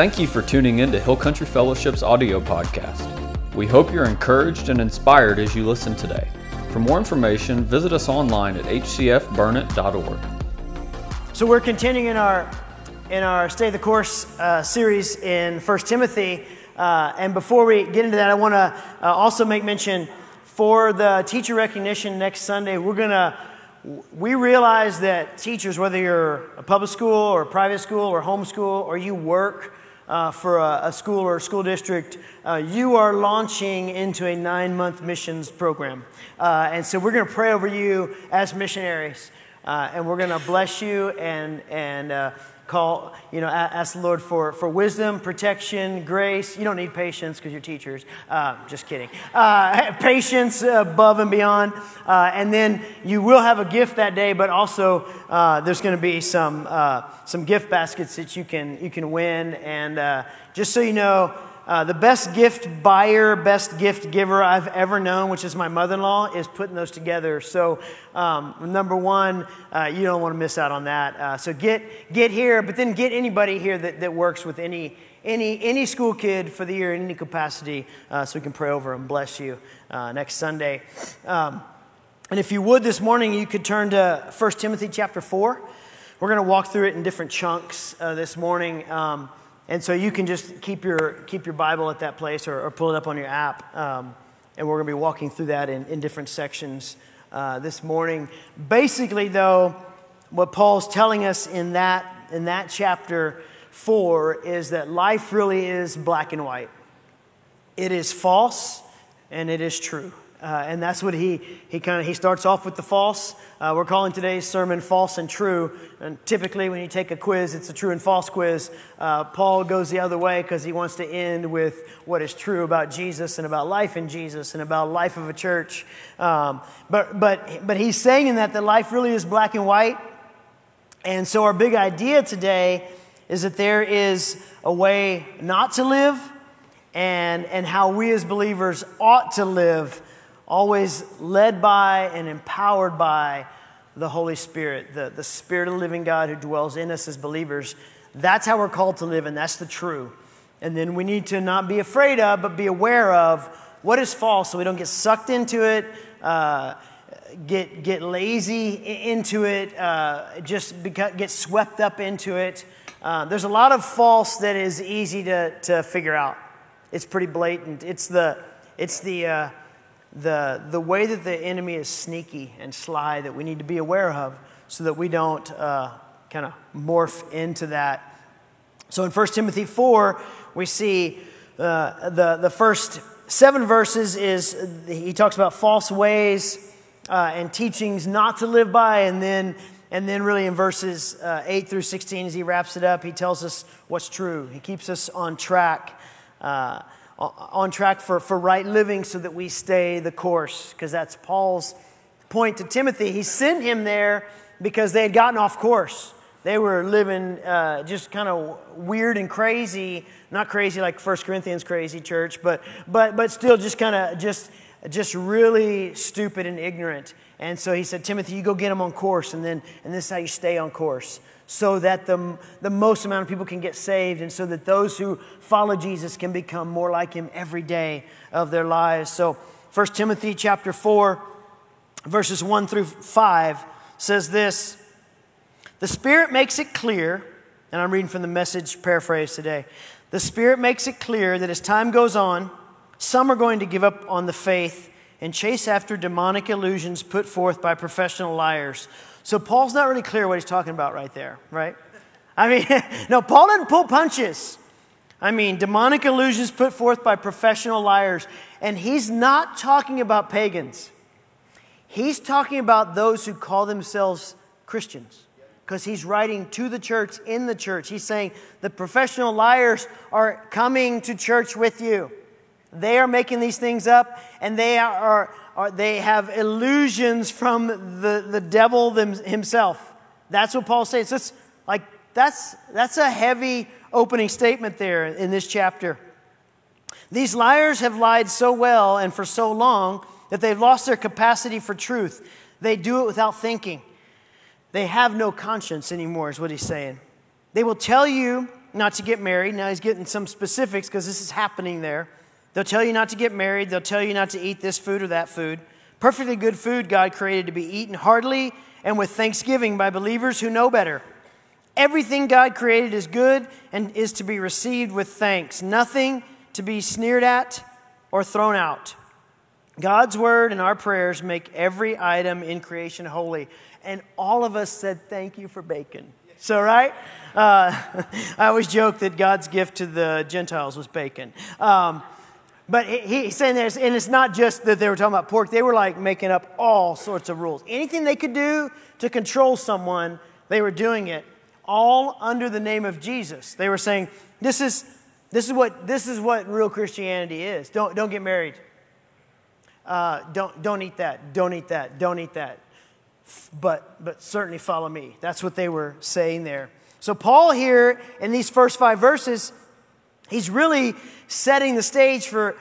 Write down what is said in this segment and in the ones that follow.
Thank you for tuning in to Hill Country Fellowship's audio podcast. We hope you're encouraged and inspired as you listen today. For more information, visit us online at hcfburnet.org. So we're continuing in our in our Stay the Course uh, series in 1 Timothy. Uh, and before we get into that, I want to uh, also make mention for the teacher recognition next Sunday. We're to we realize that teachers, whether you're a public school or a private school or homeschool or you work uh, for a, a, school or school district, uh, you are launching into a nine month missions program. Uh, and so we're going to pray over you as missionaries. Uh, and we're going to bless you and, and uh, call, you know, ask the Lord for, for wisdom, protection, grace. You don't need patience because you're teachers. Uh, just kidding. Uh, patience above and beyond. Uh, and then you will have a gift that day, but also uh, there's going to be some, uh, some gift baskets that you can, you can win. And uh, just so you know, uh, the best gift buyer, best gift giver I've ever known, which is my mother in law, is putting those together. So, um, number one, uh, you don't want to miss out on that. Uh, so, get, get here, but then get anybody here that, that works with any, any, any school kid for the year in any capacity uh, so we can pray over and bless you uh, next Sunday. Um, and if you would this morning, you could turn to 1 Timothy chapter 4. We're going to walk through it in different chunks uh, this morning. Um, and so you can just keep your, keep your Bible at that place or, or pull it up on your app. Um, and we're going to be walking through that in, in different sections uh, this morning. Basically, though, what Paul's telling us in that, in that chapter 4 is that life really is black and white. It is false and it is true. Uh, and that's what he, he kind of he starts off with the false. Uh, we're calling today's sermon false and true. And typically when you take a quiz it's a true and false quiz. Uh, paul goes the other way because he wants to end with what is true about jesus and about life in jesus and about life of a church. Um, but, but, but he's saying in that that life really is black and white. And so our big idea today is that there is a way not to live and, and how we as believers ought to live always led by and empowered by the Holy Spirit, the, the Spirit of the living God who dwells in us as believers. That's how we're called to live, and that's the true. And then we need to not be afraid of, but be aware of what is false so we don't get sucked into it, uh, get, get lazy into it, uh, just beca- get swept up into it. Uh, there's a lot of false that is easy to, to figure out. It's pretty blatant. It's the, it's the, uh, the, the way that the enemy is sneaky and sly that we need to be aware of so that we don't uh, kind of morph into that. So in 1 Timothy 4, we see uh, the, the first seven verses is he talks about false ways uh, and teachings not to live by, and then and then really in verses uh, 8 through 16 as he wraps it up he tells us what's true he keeps us on track uh, on track for, for right living so that we stay the course, because that's Paul's point to Timothy. He sent him there because they had gotten off course. They were living uh, just kind of weird and crazy, not crazy like 1 Corinthians crazy church, but, but, but still just kind of just, just really stupid and ignorant. And so he said, Timothy, you go get them on course, and then and this is how you stay on course so that the, the most amount of people can get saved and so that those who follow Jesus can become more like him every day of their lives. So 1 Timothy chapter 4 verses 1 through 5 says this, the Spirit makes it clear, and I'm reading from the message paraphrase today. The Spirit makes it clear that as time goes on, some are going to give up on the faith and chase after demonic illusions put forth by professional liars so Paul's not really clear what he's talking about right there, right? I mean, no, Paul didn't pull punches. I mean, demonic illusions put forth by professional liars. And he's not talking about pagans. He's talking about those who call themselves Christians because he's writing to the church in the church. He's saying the professional liars are coming to church with you. They are making these things up and they are, are, they have illusions from the, the devil them, himself. That's what Paul says. That's like that's that's a heavy opening statement there in this chapter. These liars have lied so well and for so long that they've lost their capacity for truth. They do it without thinking. They have no conscience anymore, is what he's saying. They will tell you not to get married. Now he's getting some specifics because this is happening there. They'll tell you not to get married. They'll tell you not to eat this food or that food. Perfectly good food God created to be eaten heartily and with thanksgiving by believers who know better. Everything God created is good and is to be received with thanks. Nothing to be sneered at or thrown out. God's word and our prayers make every item in creation holy. And all of us said, Thank you for bacon. So, right? Uh, I always joke that God's gift to the Gentiles was bacon. Um, but he's saying this, and it's not just that they were talking about pork, they were like making up all sorts of rules. Anything they could do to control someone, they were doing it, all under the name of Jesus. They were saying, This is, this is, what, this is what real Christianity is. Don't, don't get married. Uh, don't, don't eat that. Don't eat that. Don't eat that. But, but certainly follow me. That's what they were saying there. So, Paul here in these first five verses, he's really setting the stage for,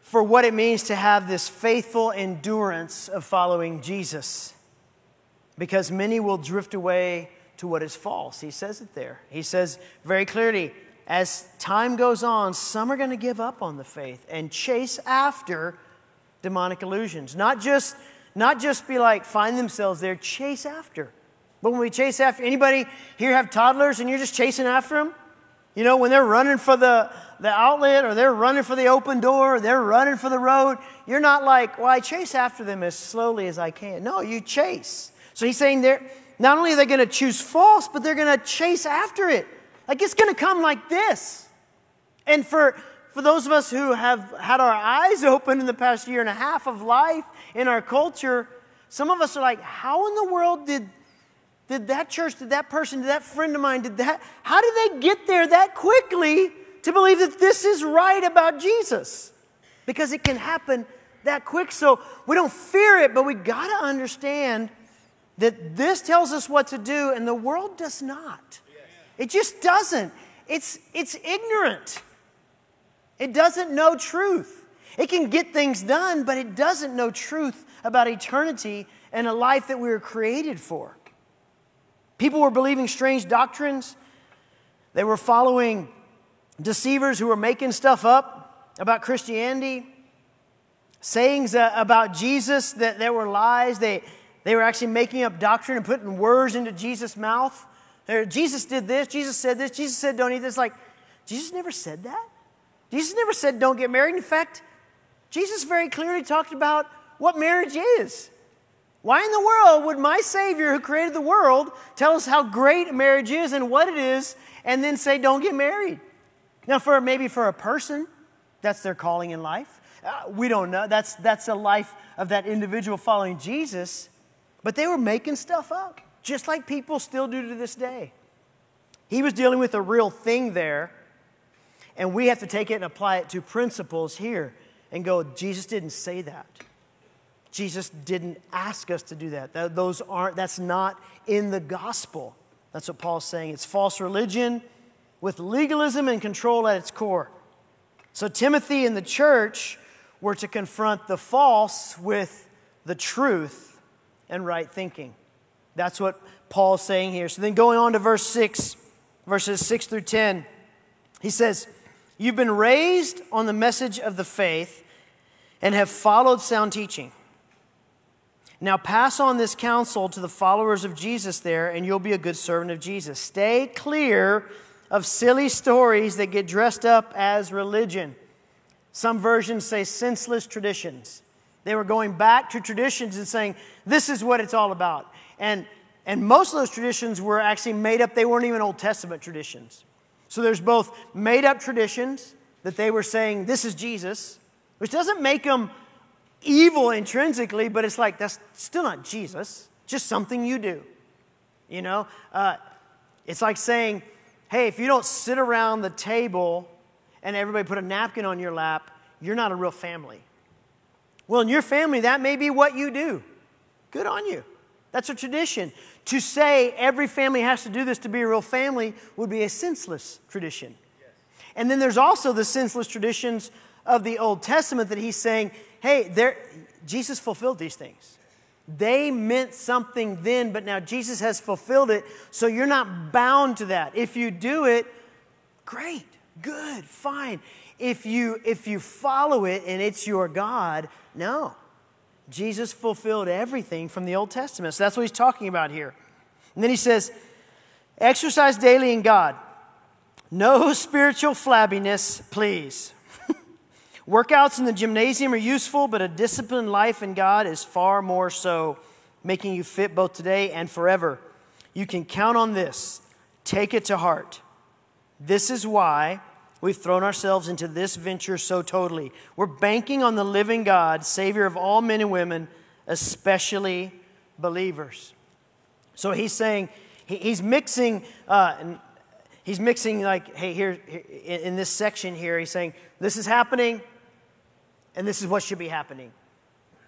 for what it means to have this faithful endurance of following Jesus. Because many will drift away to what is false. He says it there. He says very clearly, as time goes on, some are going to give up on the faith and chase after demonic illusions. Not just, not just be like, find themselves there, chase after. But when we chase after, anybody here have toddlers and you're just chasing after them? You know, when they're running for the, the outlet or they're running for the open door or they're running for the road, you're not like, well, I chase after them as slowly as I can. No, you chase. So he's saying they're, not only are they going to choose false, but they're going to chase after it. Like it's going to come like this. And for, for those of us who have had our eyes open in the past year and a half of life in our culture, some of us are like, how in the world did did that church, did that person, did that friend of mine, did that, how did they get there that quickly to believe that this is right about Jesus? Because it can happen that quick. So we don't fear it, but we got to understand that this tells us what to do and the world does not. It just doesn't. It's, it's ignorant. It doesn't know truth. It can get things done, but it doesn't know truth about eternity and a life that we were created for. People were believing strange doctrines. They were following deceivers who were making stuff up about Christianity, sayings uh, about Jesus that, there were lies. They, they were actually making up doctrine and putting words into Jesus' mouth. Jesus did this, Jesus said this, Jesus said don't eat this. Like, Jesus never said that. Jesus never said don't get married. In fact, Jesus very clearly talked about what marriage is. Why in the world would my Savior who created the world tell us how great marriage is and what it is and then say, don't get married? Now, for maybe for a person, that's their calling in life. Uh, we don't know. That's, that's a life of that individual following Jesus. But they were making stuff up, just like people still do to this day. He was dealing with a real thing there, and we have to take it and apply it to principles here and go, Jesus didn't say that. Jesus didn't ask us to do that. Those aren't, that's not in the gospel. That's what Paul's saying. It's false religion with legalism and control at its core. So Timothy and the church were to confront the false with the truth and right thinking. That's what Paul's saying here. So then going on to verse 6, verses 6 through 10, he says, You've been raised on the message of the faith and have followed sound teaching. Now pass on this counsel to the followers of Jesus there, and you'll be a good servant of Jesus. Stay clear of silly stories that get dressed up as religion. Some versions say senseless traditions. They were going back to traditions and saying, this is what it's all about. And, and most of those traditions were actually made up, they weren't even Old Testament traditions. So there's both made up traditions that they were saying, this is Jesus, which doesn't make them evil intrinsically, but it's like that's still not Jesus, just something you do. You know, uh, it's like saying, hey, if you don't sit around the table and everybody put a napkin on your lap, you're not a real family. Well, in your family, that may be what you do. Good on you. That's a tradition. To say every family has to do this to be a real family would be a senseless tradition. And then there's also the senseless traditions of the Old Testament that he's saying hey, Jesus fulfilled these things. They meant something then, but now Jesus has fulfilled it, so you're not bound to that. If you do it, Great, good, fine. If you if you follow it and it's your God, no. Jesus fulfilled everything from the Old Testament. So that's what he's talking about here. And then he says, exercise daily in God. No spiritual flabbiness, please. Workouts in the gymnasium are useful, but a disciplined life in God is far more so, making you fit both today and forever. You can count on this. Take it to heart. This is why we've thrown ourselves into this venture so totally. We're banking on the living God, Savior of all men and women, especially believers. So he's saying, he's mixing, uh, he's mixing like, hey, here, in this section here, he's saying, this is happening, and this is what should be happening.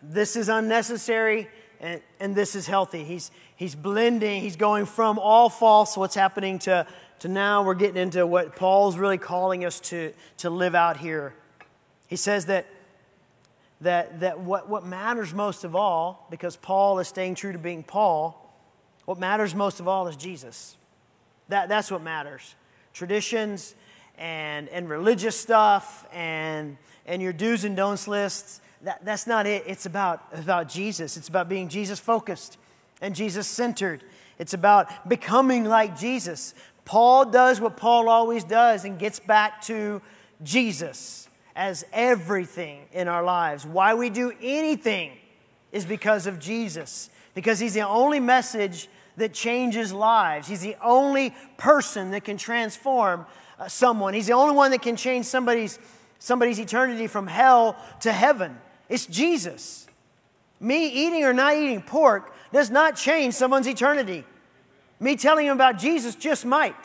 This is unnecessary, and, and this is healthy. He's, he's blending, he's going from all false, what's happening, to, to now we're getting into what Paul's really calling us to, to live out here. He says that, that, that what, what matters most of all, because Paul is staying true to being Paul, what matters most of all is Jesus. That, that's what matters. Traditions and, and religious stuff and, and your do's and don'ts lists, that, that's not it. It's about, about Jesus. It's about being Jesus focused and Jesus centered. It's about becoming like Jesus. Paul does what Paul always does and gets back to Jesus as everything in our lives. Why we do anything is because of Jesus, because He's the only message that changes lives. He's the only person that can transform uh, someone. He's the only one that can change somebody's, somebody's eternity from hell to heaven. It's Jesus. Me eating or not eating pork does not change someone's eternity. Me telling them about Jesus just might,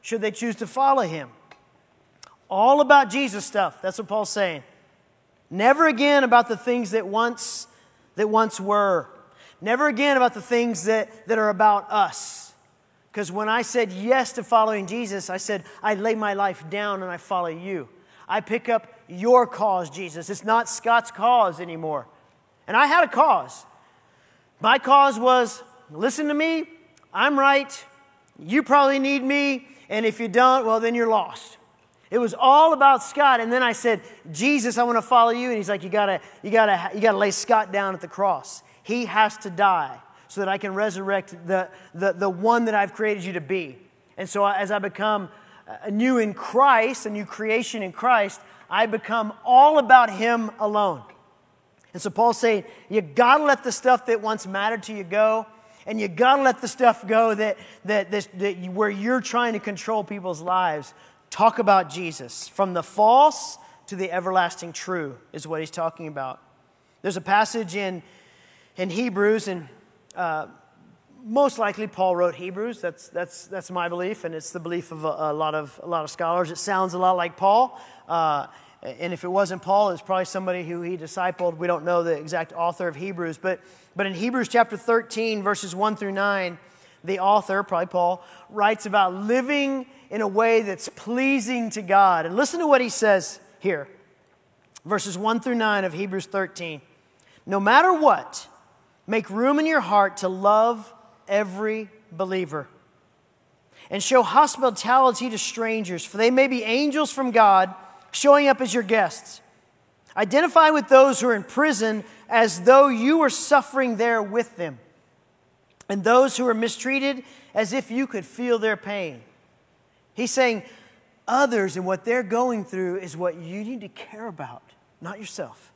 should they choose to follow him. All about Jesus stuff. That's what Paul's saying. Never again about the things that once that once were. Never again about the things that, that are about us. Because when I said yes to following Jesus, I said, I lay my life down and I follow you. I pick up your cause, Jesus. It's not Scott's cause anymore. And I had a cause. My cause was listen to me, I'm right, you probably need me, and if you don't, well, then you're lost. It was all about Scott. And then I said, Jesus, I want to follow you. And he's like, you gotta, you gotta, you gotta lay Scott down at the cross. He has to die so that I can resurrect the, the, the one that I've created you to be. And so as I become a new in Christ, a new creation in Christ, I become all about Him alone. And so Paul's saying, you gotta let the stuff that once mattered to you go, and you gotta let the stuff go that, that, that, that where you're trying to control people's lives. Talk about Jesus. From the false to the everlasting true is what he's talking about. There's a passage in in Hebrews, and uh, most likely Paul wrote Hebrews. That's, that's, that's my belief, and it's the belief of a, a lot, of, a lot of scholars. It sounds a lot like Paul. Uh, and if it wasn't Paul, it's probably somebody who he discipled. We don't know the exact author of Hebrews. But, but in Hebrews chapter 13, verses 1 through 9, the author, probably Paul, writes about living in a way that's pleasing to God. And listen to what he says here verses 1 through 9 of Hebrews 13. No matter what, Make room in your heart to love every believer and show hospitality to strangers, for they may be angels from God showing up as your guests. Identify with those who are in prison as though you were suffering there with them, and those who are mistreated as if you could feel their pain. He's saying, others and what they're going through is what you need to care about, not yourself.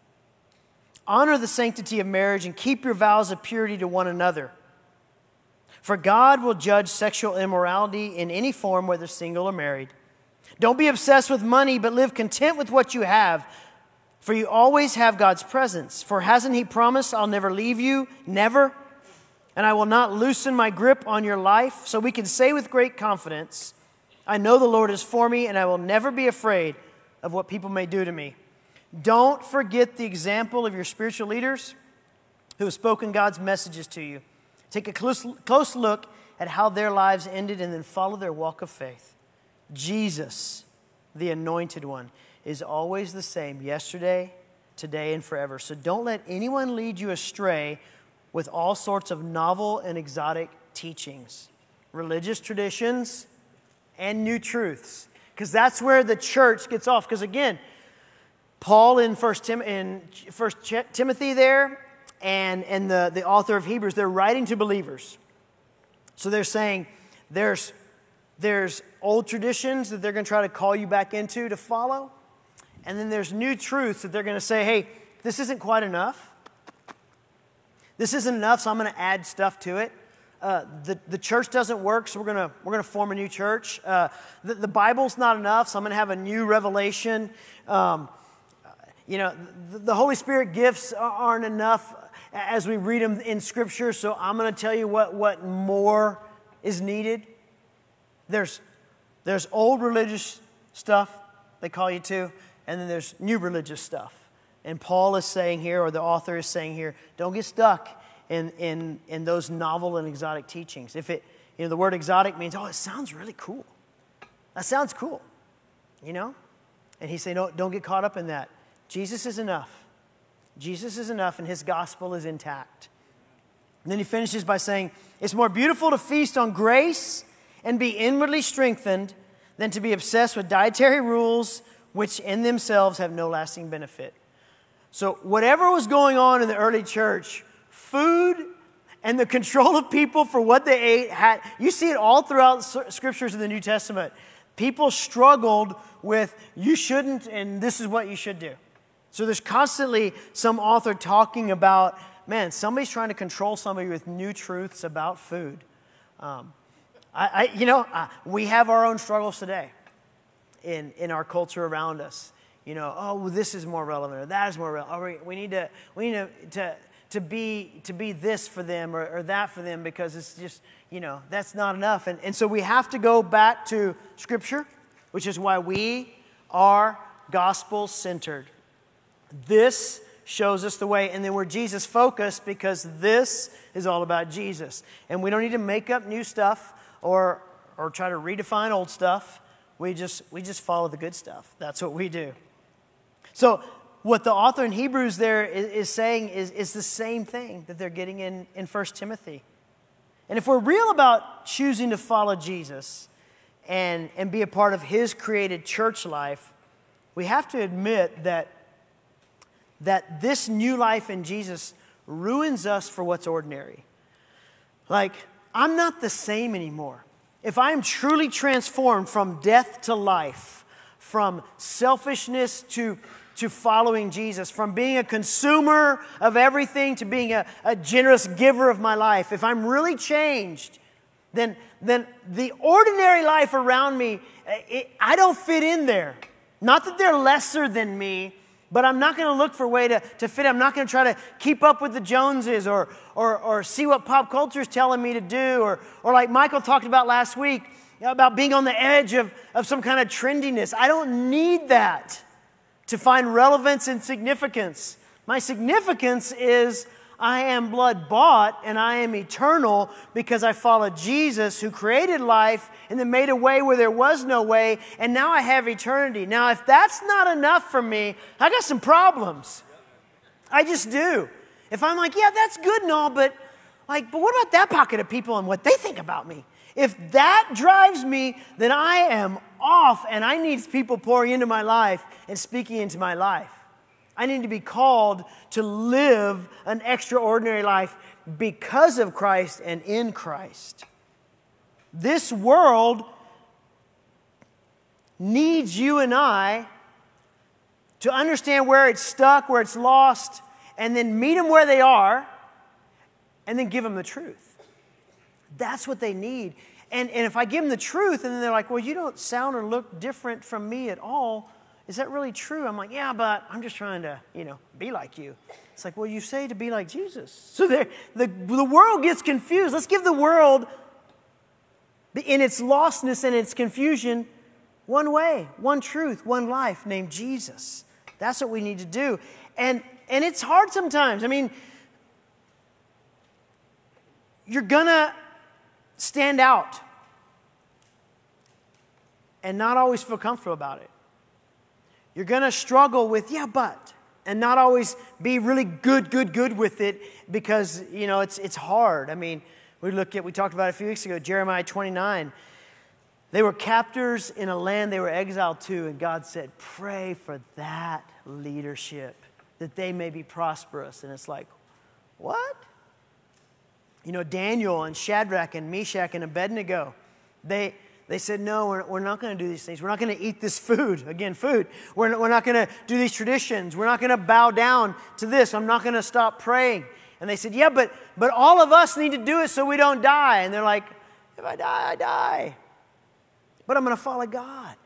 Honor the sanctity of marriage and keep your vows of purity to one another. For God will judge sexual immorality in any form, whether single or married. Don't be obsessed with money, but live content with what you have, for you always have God's presence. For hasn't He promised, I'll never leave you? Never. And I will not loosen my grip on your life. So we can say with great confidence, I know the Lord is for me, and I will never be afraid of what people may do to me. Don't forget the example of your spiritual leaders who have spoken God's messages to you. Take a close, close look at how their lives ended and then follow their walk of faith. Jesus, the anointed one, is always the same yesterday, today, and forever. So don't let anyone lead you astray with all sorts of novel and exotic teachings, religious traditions, and new truths. Because that's where the church gets off. Because again, Paul in First, Tim, in First Timothy there, and, and the, the author of Hebrews, they're writing to believers. So they're saying there's, there's old traditions that they're going to try to call you back into to follow. And then there's new truths that they're going to say, hey, this isn't quite enough. This isn't enough, so I'm going to add stuff to it. Uh, the, the church doesn't work, so we're going to we're gonna form a new church. Uh, the, the, Bible's not enough, so I'm going to have a new revelation. Um, you know, the, Holy Spirit gifts aren't enough as we read them in Scripture, so I'm going to tell you what, what more is needed. There's, there's old religious stuff they call you to, and then there's new religious stuff. And Paul is saying here, or the author is saying here, don't get stuck in, in, in those novel and exotic teachings. If it, you know, the word exotic means, oh, it sounds really cool. That sounds cool, you know? And he's saying, no, don't get caught up in that. Jesus is enough. Jesus is enough, and his gospel is intact. And then he finishes by saying, It's more beautiful to feast on grace and be inwardly strengthened than to be obsessed with dietary rules which in themselves have no lasting benefit. So, whatever was going on in the early church, food and the control of people for what they ate had, you see it all throughout scriptures in the New Testament. People struggled with, you shouldn't, and this is what you should do. So, there's constantly some author talking about, man, somebody's trying to control somebody with new truths about food. Um, I, I, you know, we have our own struggles today in, in our culture around us you know, oh, well, this is more relevant or that is more relevant. Oh, we, we need to, we need to, to, to, be, to be this for them or, or that for them because it's just, you know, that's not enough. And, and so we have to go back to Scripture, which is why we are gospel centered. This shows us the way. And then we're Jesus focused because this is all about Jesus. And we don't need to make up new stuff or, or try to redefine old stuff. We just, we just follow the good stuff. That's what we do. So, what the author in Hebrews there is, is saying is, is the same thing that they're getting in, in 1 Timothy. And if we're real about choosing to follow Jesus and, and be a part of his created church life, we have to admit that, that this new life in Jesus ruins us for what's ordinary. Like, I'm not the same anymore. If I am truly transformed from death to life, from selfishness to to following Jesus, from being a consumer of everything to being a, a generous giver of my life, if I'm really changed, then, then the ordinary life around me, eh, it, I don't fit in there. Not that they're lesser than me, but I'm not going to look for a way to, to fit. I'm not going to try to keep up with the Joneses or, or, or see what pop culture is telling me to do, or, or like Michael talked about last week, about being on the edge of, of some kind of trendiness. I don't need that to find relevance and significance. My significance is I am blood bought and I am eternal because I followed Jesus who created life and then made a way where there was no way, and now I have eternity. Now, if that's not enough for me, I got some problems. I just do. If I'm like, yeah, that's good and all, but like, but what about that pocket of people and what they think about me? If that drives me, then I am off and I need people pouring into my life and speaking into my life. I need to be called to live an extraordinary life because of Christ and in Christ. This world needs you and I to understand where it's stuck, where it's lost, and then meet them where they are, and then give them the truth. That's what they need. And, and if I give them the truth and then they're like, well, you don't sound or look different from me at all, is that really true? I'm like, yeah, but I'm just trying to, you know, be like you. It's like, well, you say to be like Jesus. So the, the world gets confused. Let's give the world, in its lostness and its confusion, one way, one truth, one life named Jesus. That's what we need to do. And, and it's hard sometimes. I mean, you're going to stand out and not always feel comfortable about it. You're going to struggle with, yeah, but, and not always be really good, good, good with it because, you know, it's, it's hard. I mean, we look at, we talked about a few weeks ago, Jeremiah 29. They were captors in a land they were exiled to, and God said, Pray for that leadership, that they may be prosperous. And it's like, What? You know, Daniel and Shadrach and Meshach and Abednego, they, they said, No, we're, we're not going to do these things. We're not going to eat this food. Again, food. We're, we're not going to do these traditions. We're not going to bow down to this. I'm not going to stop praying. And they said, Yeah, but, but all of us need to do it so we don't die. And they're like, If I die, I die. But I'm going to follow God.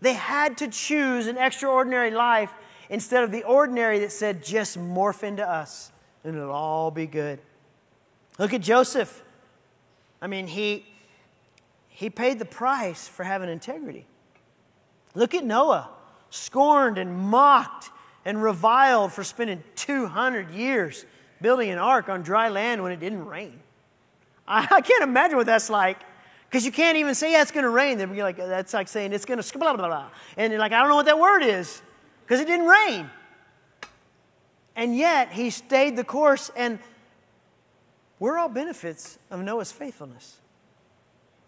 They had to choose an extraordinary life instead of the ordinary that said, Just morph into us and it'll all be good. Look at Joseph. I mean, he, he paid the price for having integrity. Look at Noah, scorned and mocked and reviled for spending 200 years building an ark on dry land when it didn't rain. I, I can't imagine what that's like. Because you can't even say, yeah, it's going to rain. They're like, that's like saying it's going to blah, blah, blah. And you're like, I don't know what that word is because it didn't rain. And yet, he stayed the course, and we're all benefits of Noah's faithfulness.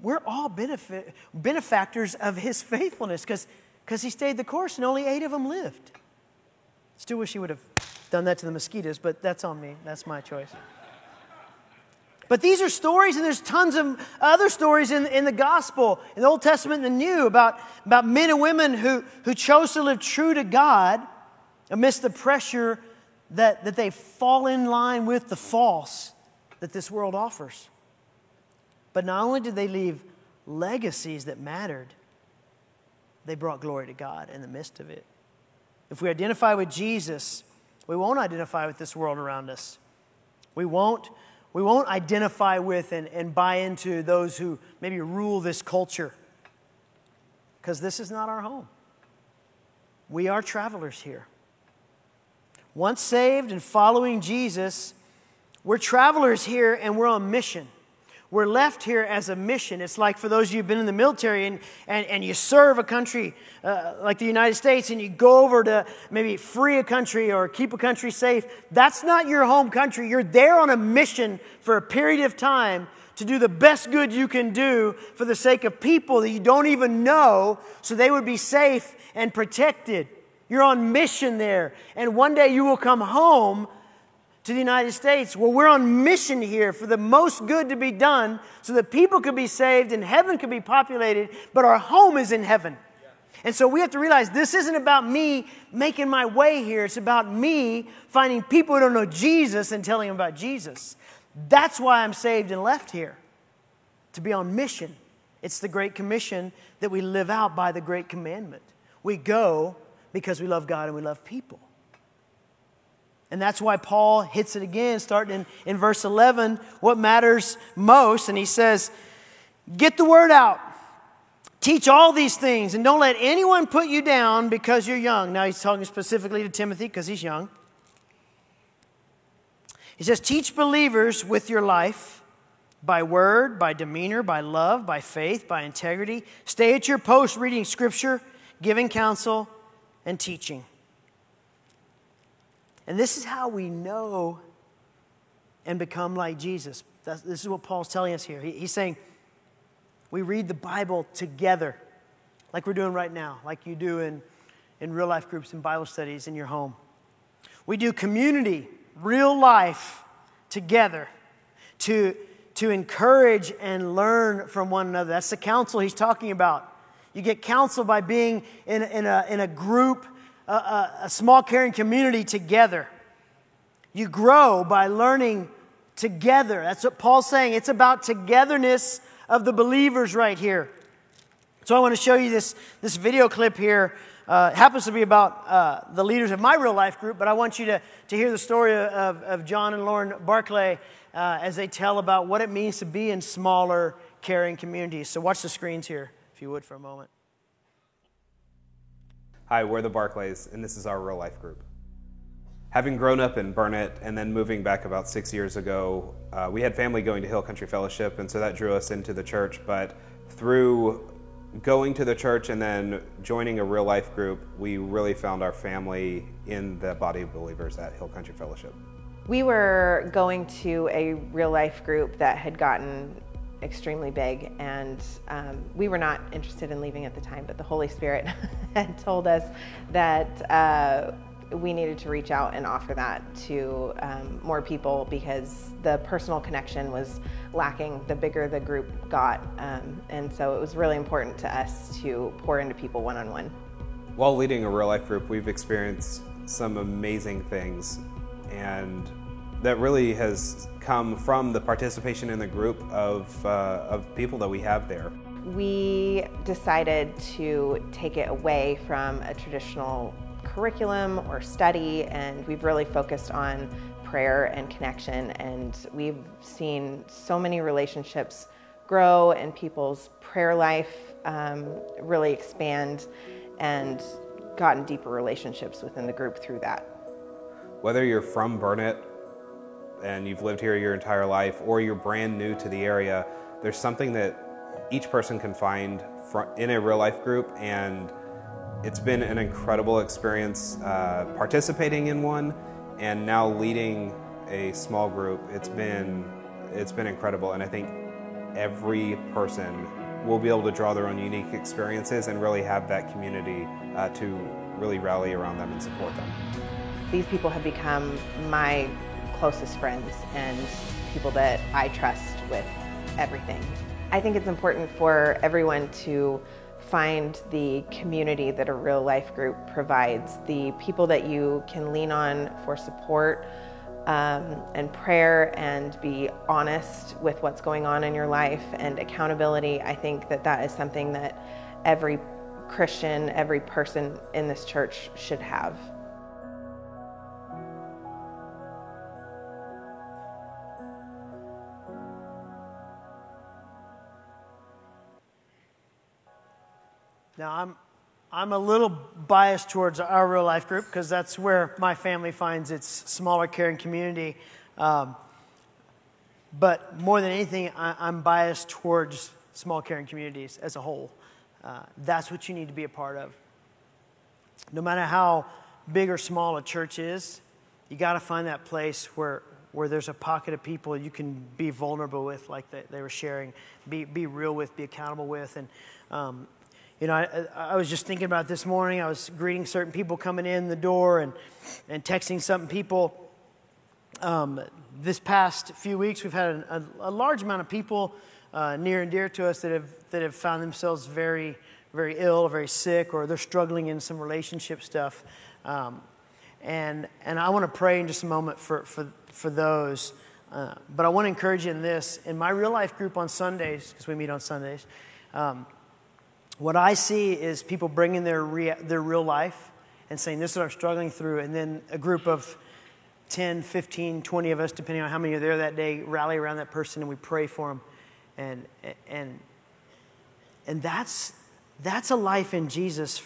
We're all benefit, benefactors of his faithfulness because he stayed the course and only eight of them lived. Still wish he would have done that to the mosquitoes, but that's on me. That's my choice. But these are stories, and there's tons of other stories in, in the gospel, in the Old Testament and the New, about, about men and women who, who chose to live true to God amidst the pressure that, that they fall in line with the false that this world offers. But not only did they leave legacies that mattered, they brought glory to God in the midst of it. If we identify with Jesus, we won't identify with this world around us. We won't, we won't identify with and, and buy into those who maybe rule this culture because this is not our home. We are travelers here. Once saved and following Jesus, we're travelers here and we're on mission we're left here as a mission. It's like for those of you who've been in the military and, and, and you serve a country uh, like the United States and you go over to maybe free a country or keep a country safe. That's not your home country. You're there on a mission for a period of time to do the best good you can do for the sake of people that you don't even know so they would be safe and protected. You're on mission there. And one day you will come home to the United States where we're on mission here for the most good to be done so that people could be saved and heaven could be populated, but our home is in heaven. And so we have to realize this isn't about me making my way here. It's about me finding people who don't know Jesus and telling them about Jesus. That's why I'm saved and left here, to be on mission. It's the Great Commission that we live out by the Great Commandment. We go because we love God and we love people. And that's why Paul hits it again, starting in, in verse 11, what matters most. And he says, Get the word out. Teach all these things, and don't let anyone put you down because you're young. Now he's talking specifically to Timothy because he's young. He says, Teach believers with your life by word, by demeanor, by love, by faith, by integrity. Stay at your post reading scripture, giving counsel, and teaching. And this is how we know and become like Jesus. That's, this is what Paul's telling us here. He, he's saying, we read the Bible together, like we're doing right now, like you do in, in real life groups and Bible studies in your home. We do community, real life together to, to encourage and learn from one another. That's the counsel he's talking about. You get counsel by being in, in, a, in a group a, a, a small caring community together. You grow by learning together. That's what Paul's saying. It's about togetherness of the believers right here. So I want to show you this, this video clip here. Uh, it happens to be about uh, the leaders of my real life group, but I want you to, to hear the story of, of John and Lauren Barclay uh, as they tell about what it means to be in smaller, caring communities. So watch the screens here, if you would, for a moment. Hi, we're the Barclays, and this is our real life group. Having grown up in Burnet and then moving back about six years ago, uh, we had family going to Hill Country Fellowship, and so that drew us into the church. But through going to the church and then joining a real life group, we really found our family in the body of believers at Hill Country Fellowship. We were going to a real life group that had gotten extremely big, and um, we were not interested in leaving at the time, but the Holy Spirit had told us that. Uh, we needed to reach out and offer that to um, more people because the personal connection was lacking the bigger the group got. Um, and so it was really important to us to pour into people one on one. While leading a real life group, we've experienced some amazing things, and that really has come from the participation in the group of, uh, of people that we have there. We decided to take it away from a traditional curriculum or study, and we've really focused on prayer and connection. And we've seen so many relationships grow and people's prayer life um, really expand and gotten deeper relationships within the group through that. Whether you're from Burnet and you've lived here your entire life, or you're brand new to the area, there's something that each person can find in a real life group and it's been an incredible experience uh, participating in one and now leading a small group. It's been it's been incredible, and I think every person will be able to draw their own unique experiences and really have that community uh, to really rally around them and support them. These people have become my closest friends and people that I trust with everything. I think it's important for everyone to find the community that a real life group provides, the people that you can lean on for support um, and prayer and be honest with what's going on in your life and accountability. I think that that is something that every Christian, every person in this church should have. Now, I'm, I'm a little biased towards our real life group because that's where my family finds its smaller caring community. Um, but more than anything, I, am biased towards small caring communities as a whole. Uh, that's what you need to be a part of. No matter how big or small a church is, you got to find that place where, where there's a pocket of people you can be vulnerable with, like they, they were sharing, be, be real with, be accountable with. And um, you know, I, I, was just thinking about this morning. I was greeting certain people coming in the door and, and texting some people. Um, this past few weeks, we've had a, a, a large amount of people uh, near and dear to us that have, that have found themselves very, very ill or very sick or they're struggling in some relationship stuff. Um, and, and I want to pray in just a moment for, for, for those. Uh, but I want to encourage you in this. In my real life group on Sundays, because we meet on Sundays, um, what I see is people bringing their, rea- their real life and saying, This is what I'm struggling through. And then a group of 10, 15, 20 of us, depending on how many are there that day, rally around that person and we pray for them. And, and, and that's, that's a life in Jesus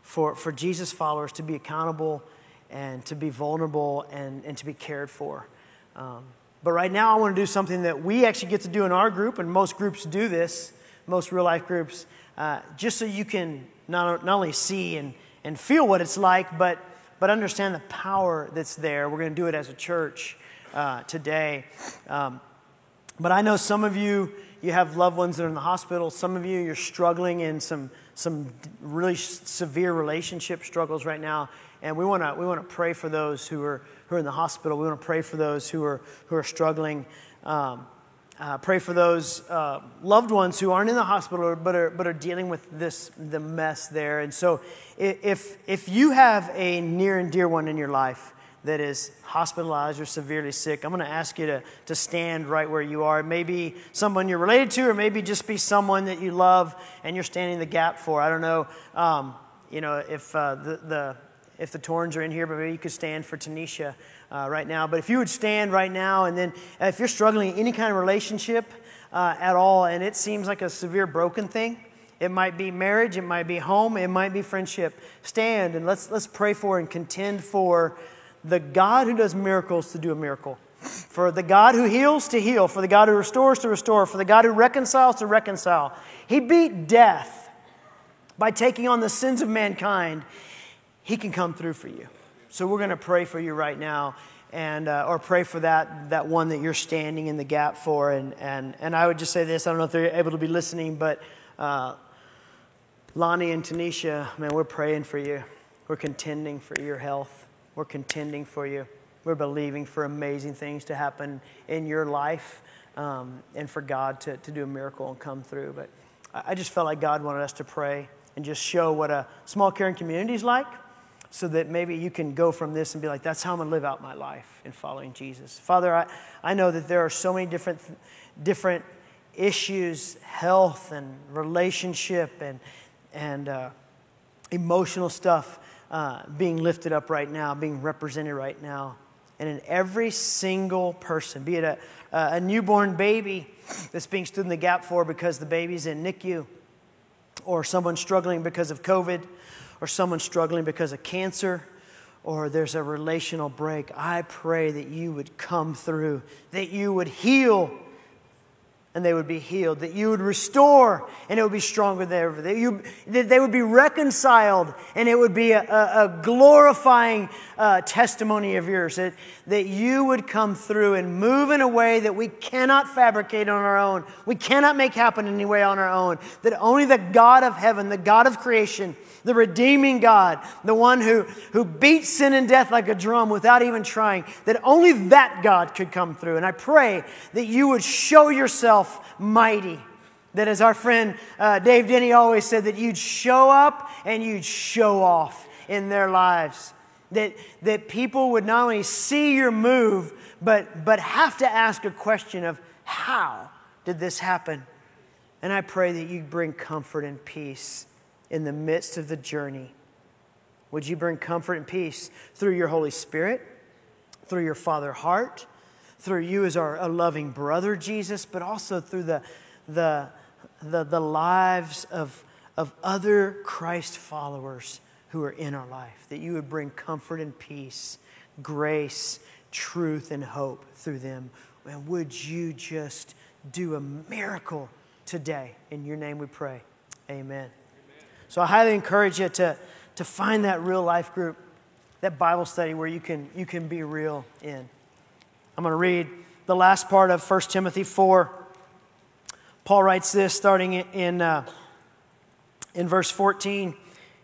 for, for Jesus followers to be accountable and to be vulnerable and, and to be cared for. Um, but right now, I want to do something that we actually get to do in our group, and most groups do this, most real life groups uh, just so you can not, not only see and, and feel what it's like, but, but understand the power that's there. We're going to do it as a church uh, today. Um, but I know some of you, you have loved ones that are in the hospital. Some of you, you're struggling in some, some really severe relationship struggles right now. And we want to we want to pray for those who are, who are in the hospital. We want to pray for those who are, who are struggling. Um, uh, pray for those uh, loved ones who aren't in the hospital but are, but are dealing with this the mess there. And so, if if you have a near and dear one in your life that is hospitalized or severely sick, I'm going to ask you to, to stand right where you are. Maybe someone you're related to, or maybe just be someone that you love and you're standing the gap for. I don't know. Um, you know if uh, the, the if the Torns are in here, but maybe you could stand for Tanisha uh, right now. But if you would stand right now, and then uh, if you're struggling in any kind of relationship uh, at all, and it seems like a severe broken thing, it might be marriage, it might be home, it might be friendship. Stand and let's, let's pray for and contend for the God who does miracles to do a miracle. For the God who heals to heal, for the God who restores to restore, for the God who reconciles to reconcile. He beat death by taking on the sins of mankind. He can come through for you. So we're going to pray for you right now. and uh, or pray for that that one that you're standing in the gap for. And and and I would just say this: I don't know if they're able to be listening, but uh, Lonnie and Tanisha, man, we're praying for you. We're contending for your health. We're contending for you. We're believing for amazing things to happen in your life um, and for God to, to do a miracle and come through. But I just felt like God wanted us to pray and just show what a small caring community is like so that maybe you can go from this and be like, that's how I'm going to live out my life in following Jesus. Father, I, I know that there are so many different, different issues health and relationship and, and uh, emotional stuff uh, being lifted up right now, being represented right now. And in every single person, be it a, a newborn baby that's being stood in the gap for because the baby's in NICU, or someone struggling because of COVID, or someone struggling because of cancer, or there's a relational break, I pray that you would come through, that you would heal and they would be healed, that you would restore and it would be stronger than ever, that, you, that they would be reconciled and it would be a, a, glorifying uh, testimony of yours, that, that you would come through and move in a way that we cannot fabricate on our own, we cannot make happen any way on our own, that only the God of heaven, the God of creation, the redeeming God, the one who, who beats sin and death like a drum without even trying, that only that God could come through. And I pray that you would show yourself mighty. That, as our friend uh, Dave Denny always said, that you'd show up and you'd show off in their lives. That, that people would not only see your move, but, but have to ask a question of how did this happen? And I pray that you bring comfort and peace in the midst of the journey. Would you bring comfort and peace through your Holy Spirit, through your Father heart, through you as our loving brother, Jesus, but also through the, the, the, the lives of, of other Christ followers who are in our life, that you would bring comfort and peace, grace, truth, and hope through them. And would you just do a miracle today? In your name we pray. Amen. So I highly encourage you to, to find that real life group, that Bible study where you can, you can be real in. I'm going to read the last part of 1 Timothy 4. Paul writes this starting in, uh, in verse 14.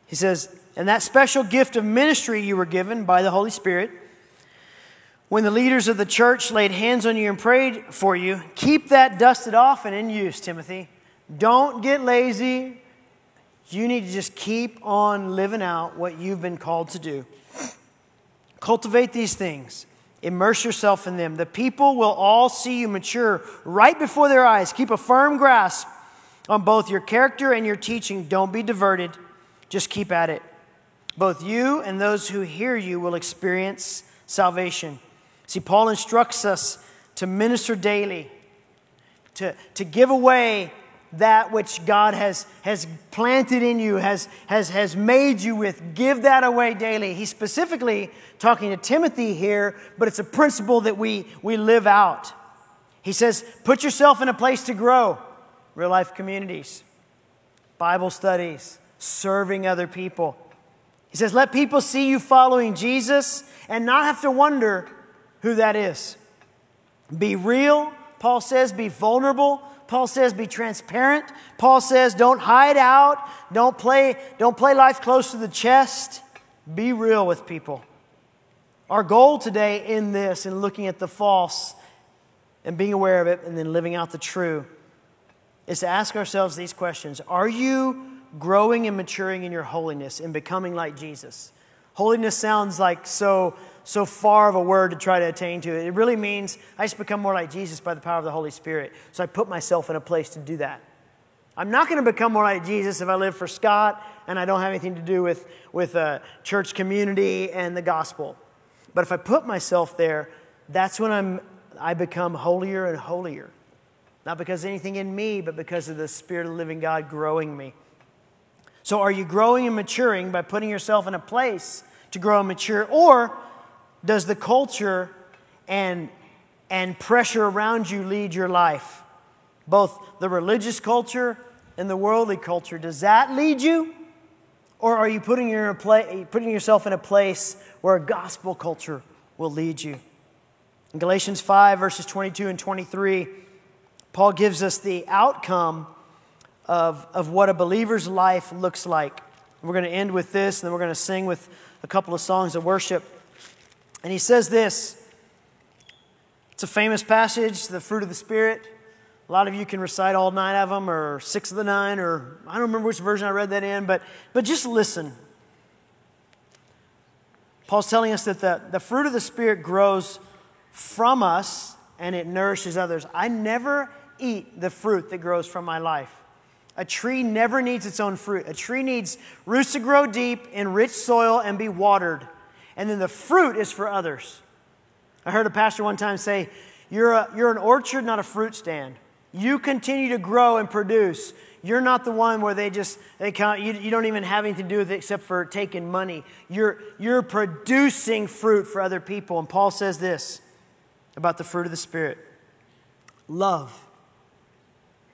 He says, And that special gift of ministry you were given by the Holy Spirit, when the leaders of the church laid hands on you and prayed for you, keep that dusted off and in use, Timothy. Don't get lazy you need to just keep on living out what you've been called to do. Cultivate these things. Immerse yourself in them. The people will all see you mature right before their eyes. Keep a firm grasp on both your character and your teaching. Don't be diverted. Just keep at it. Both you and those who hear you will experience salvation. See, Paul instructs us to minister daily, to, to give away that which God has, has planted in you, has, has, has made you with. Give that away daily. He's specifically talking to Timothy here, but it's a principle that we, we live out. He says, put yourself in a place to grow. Real life communities, Bible studies, serving other people. He says, let people see you following Jesus and not have to wonder who that is. Be real, Paul says, be vulnerable Paul says be transparent. Paul says don't hide out. Don't play, don't play life close to the chest. Be real with people. Our goal today in this, in looking at the false and being aware of it and then living out the true, is to ask ourselves these questions Are you growing and maturing in your holiness and becoming like Jesus? Holiness sounds like so so far of a word to try to attain to it. It really means I just become more like Jesus by the power of the Holy Spirit. So I put myself in a place to do that. I'm not going to become more like Jesus if I live for Scott and I don't have anything to do with, with a church community and the gospel. But if I put myself there, that's when I'm, I become holier and holier. Not because of anything in me, but because of the Spirit of the living God growing me. So, are you growing and maturing by putting yourself in a place to grow and mature? Or does the culture and, and pressure around you lead your life? Both the religious culture and the worldly culture. Does that lead you? Or are you putting, your putting yourself in a place where a gospel culture will lead you? In Galatians 5, verses 22 and 23, Paul gives us the outcome of, of what a believer's life looks like. We're going to end with this, and then we're going to sing with a couple of songs of worship. And he says this it's a famous passage, the fruit of the Spirit. A lot of you can recite all nine of them, or six of the nine, or I don't remember which version I read that in, but, but just listen. Paul's telling us that the, the fruit of the Spirit grows from us and it nourishes others. I never eat the fruit that grows from my life. A tree never needs its own fruit. A tree needs roots to grow deep in rich soil and be watered. And then the fruit is for others. I heard a pastor one time say, You're, a, you're an orchard, not a fruit stand. You continue to grow and produce. You're not the one where they just, they count, you, you don't even have anything to do with it except for taking money. You're, you're producing fruit for other people. And Paul says this about the fruit of the Spirit love.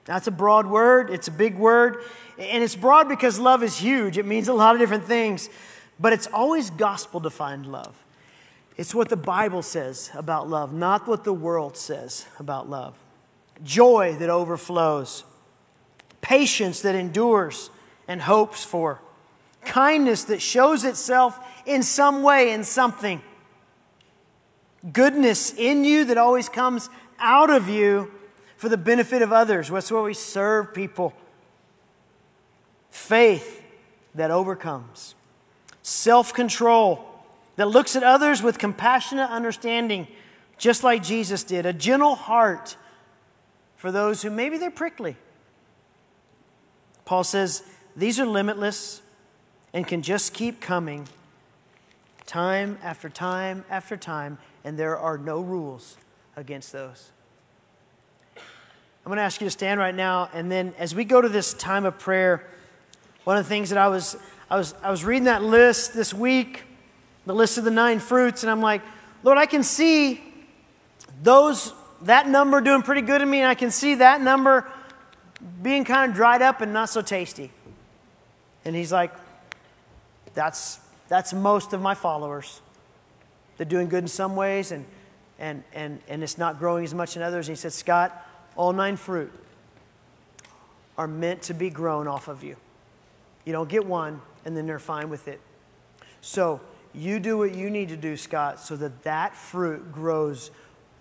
That's a broad word, it's a big word. And it's broad because love is huge. It means a lot of different things, but it's always gospel defined love. It's what the Bible says about love, not what the world says about love. Joy that overflows, patience that endures and hopes for, kindness that shows itself in some way, in something, goodness in you that always comes out of you for the benefit of others. That's where we serve people. Faith that overcomes, self control that looks at others with compassionate understanding, just like Jesus did, a gentle heart for those who maybe they're prickly. Paul says these are limitless and can just keep coming time after time after time, and there are no rules against those. I'm going to ask you to stand right now, and then as we go to this time of prayer, one of the things that I was, I was, I was reading that list this week the list of the nine fruits, and I'm like, Lord, I can see those, that number doing pretty good in me, and I can see that number being kind of dried up and not so tasty. And he's like, that's, that's most of my followers. They're doing good in some ways, and, and, and, and it's not growing as much in others. And he said, Scott, all nine fruit are meant to be grown off of you. You don't get one, and then they're fine with it. So, you do what you need to do, Scott, so that that fruit grows,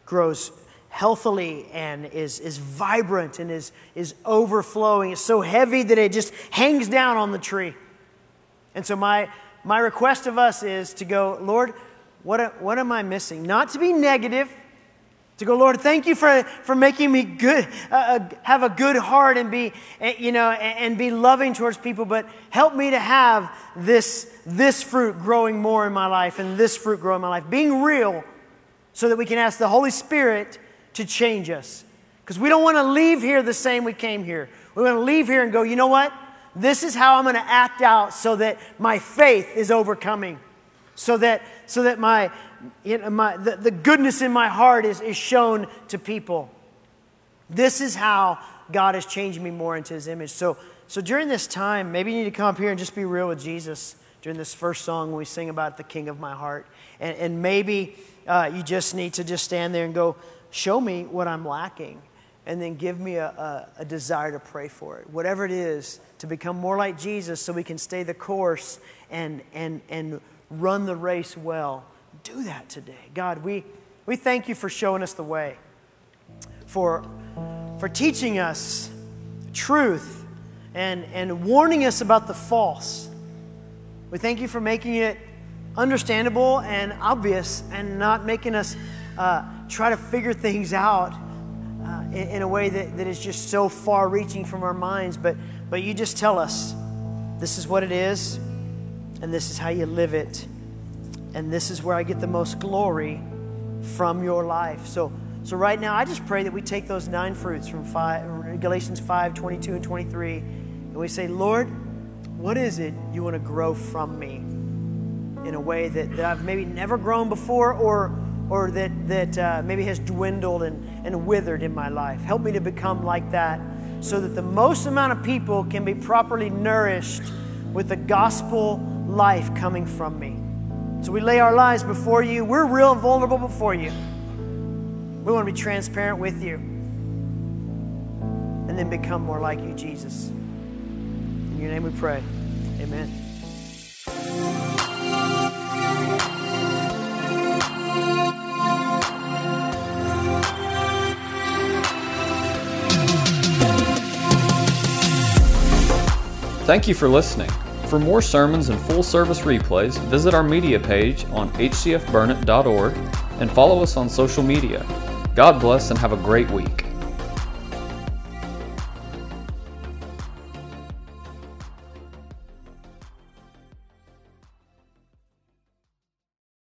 grows healthily and is, is vibrant and is, is overflowing. It's so heavy that it just hangs down on the tree. And so, my, my request of us is to go, Lord, what, what am I missing? Not to be negative, to go, Lord, thank you for, for making me good, uh, uh have a good heart and be, eh, you know, and be loving towards people, but help me to have this, this fruit growing more in my life and this fruit growing in my life. Being real so that we can ask the Holy Spirit to change us. Because we don't want to leave here the same we came here. We want to leave here and go, you know what? This is how I'm going to act out so that my faith is overcoming. So that, so that my, know, my, the, the goodness in my heart is, is shown to people. This is how God has changed me more into his image. So, so during this time, maybe you need to come up here and just be real with Jesus during this first song when we sing about the King of my heart. And, and maybe uh, you just need to just stand there and go, show me what I'm lacking. And then give me a, a, a desire to pray for it. Whatever it is, to become more like Jesus so we can stay the course and, and, and run the race well do that today. God, we, we thank you for showing us the way, for, for teaching us truth and, and warning us about the false. We thank you for making it understandable and obvious and not making us uh, try to figure things out uh, in, in, a way that, that is just so far reaching from our minds. But, but you just tell us this is what it is and this is how you live it. And this is where I get the most glory from your life. So, so right now, I just pray that we take those nine fruits from five, Galatians 5 22 and 23, and we say, Lord, what is it you want to grow from me in a way that, that I've maybe never grown before or, or that, that uh, maybe has dwindled and, and withered in my life? Help me to become like that so that the most amount of people can be properly nourished with the gospel life coming from me. So we lay our lives before you. We're real and vulnerable before you. We want to be transparent with you and then become more like you, Jesus. In your name we pray. Amen. Thank you for listening. For more sermons and full service replays, visit our media page on hcfburnet.org and follow us on social media. God bless and have a great week.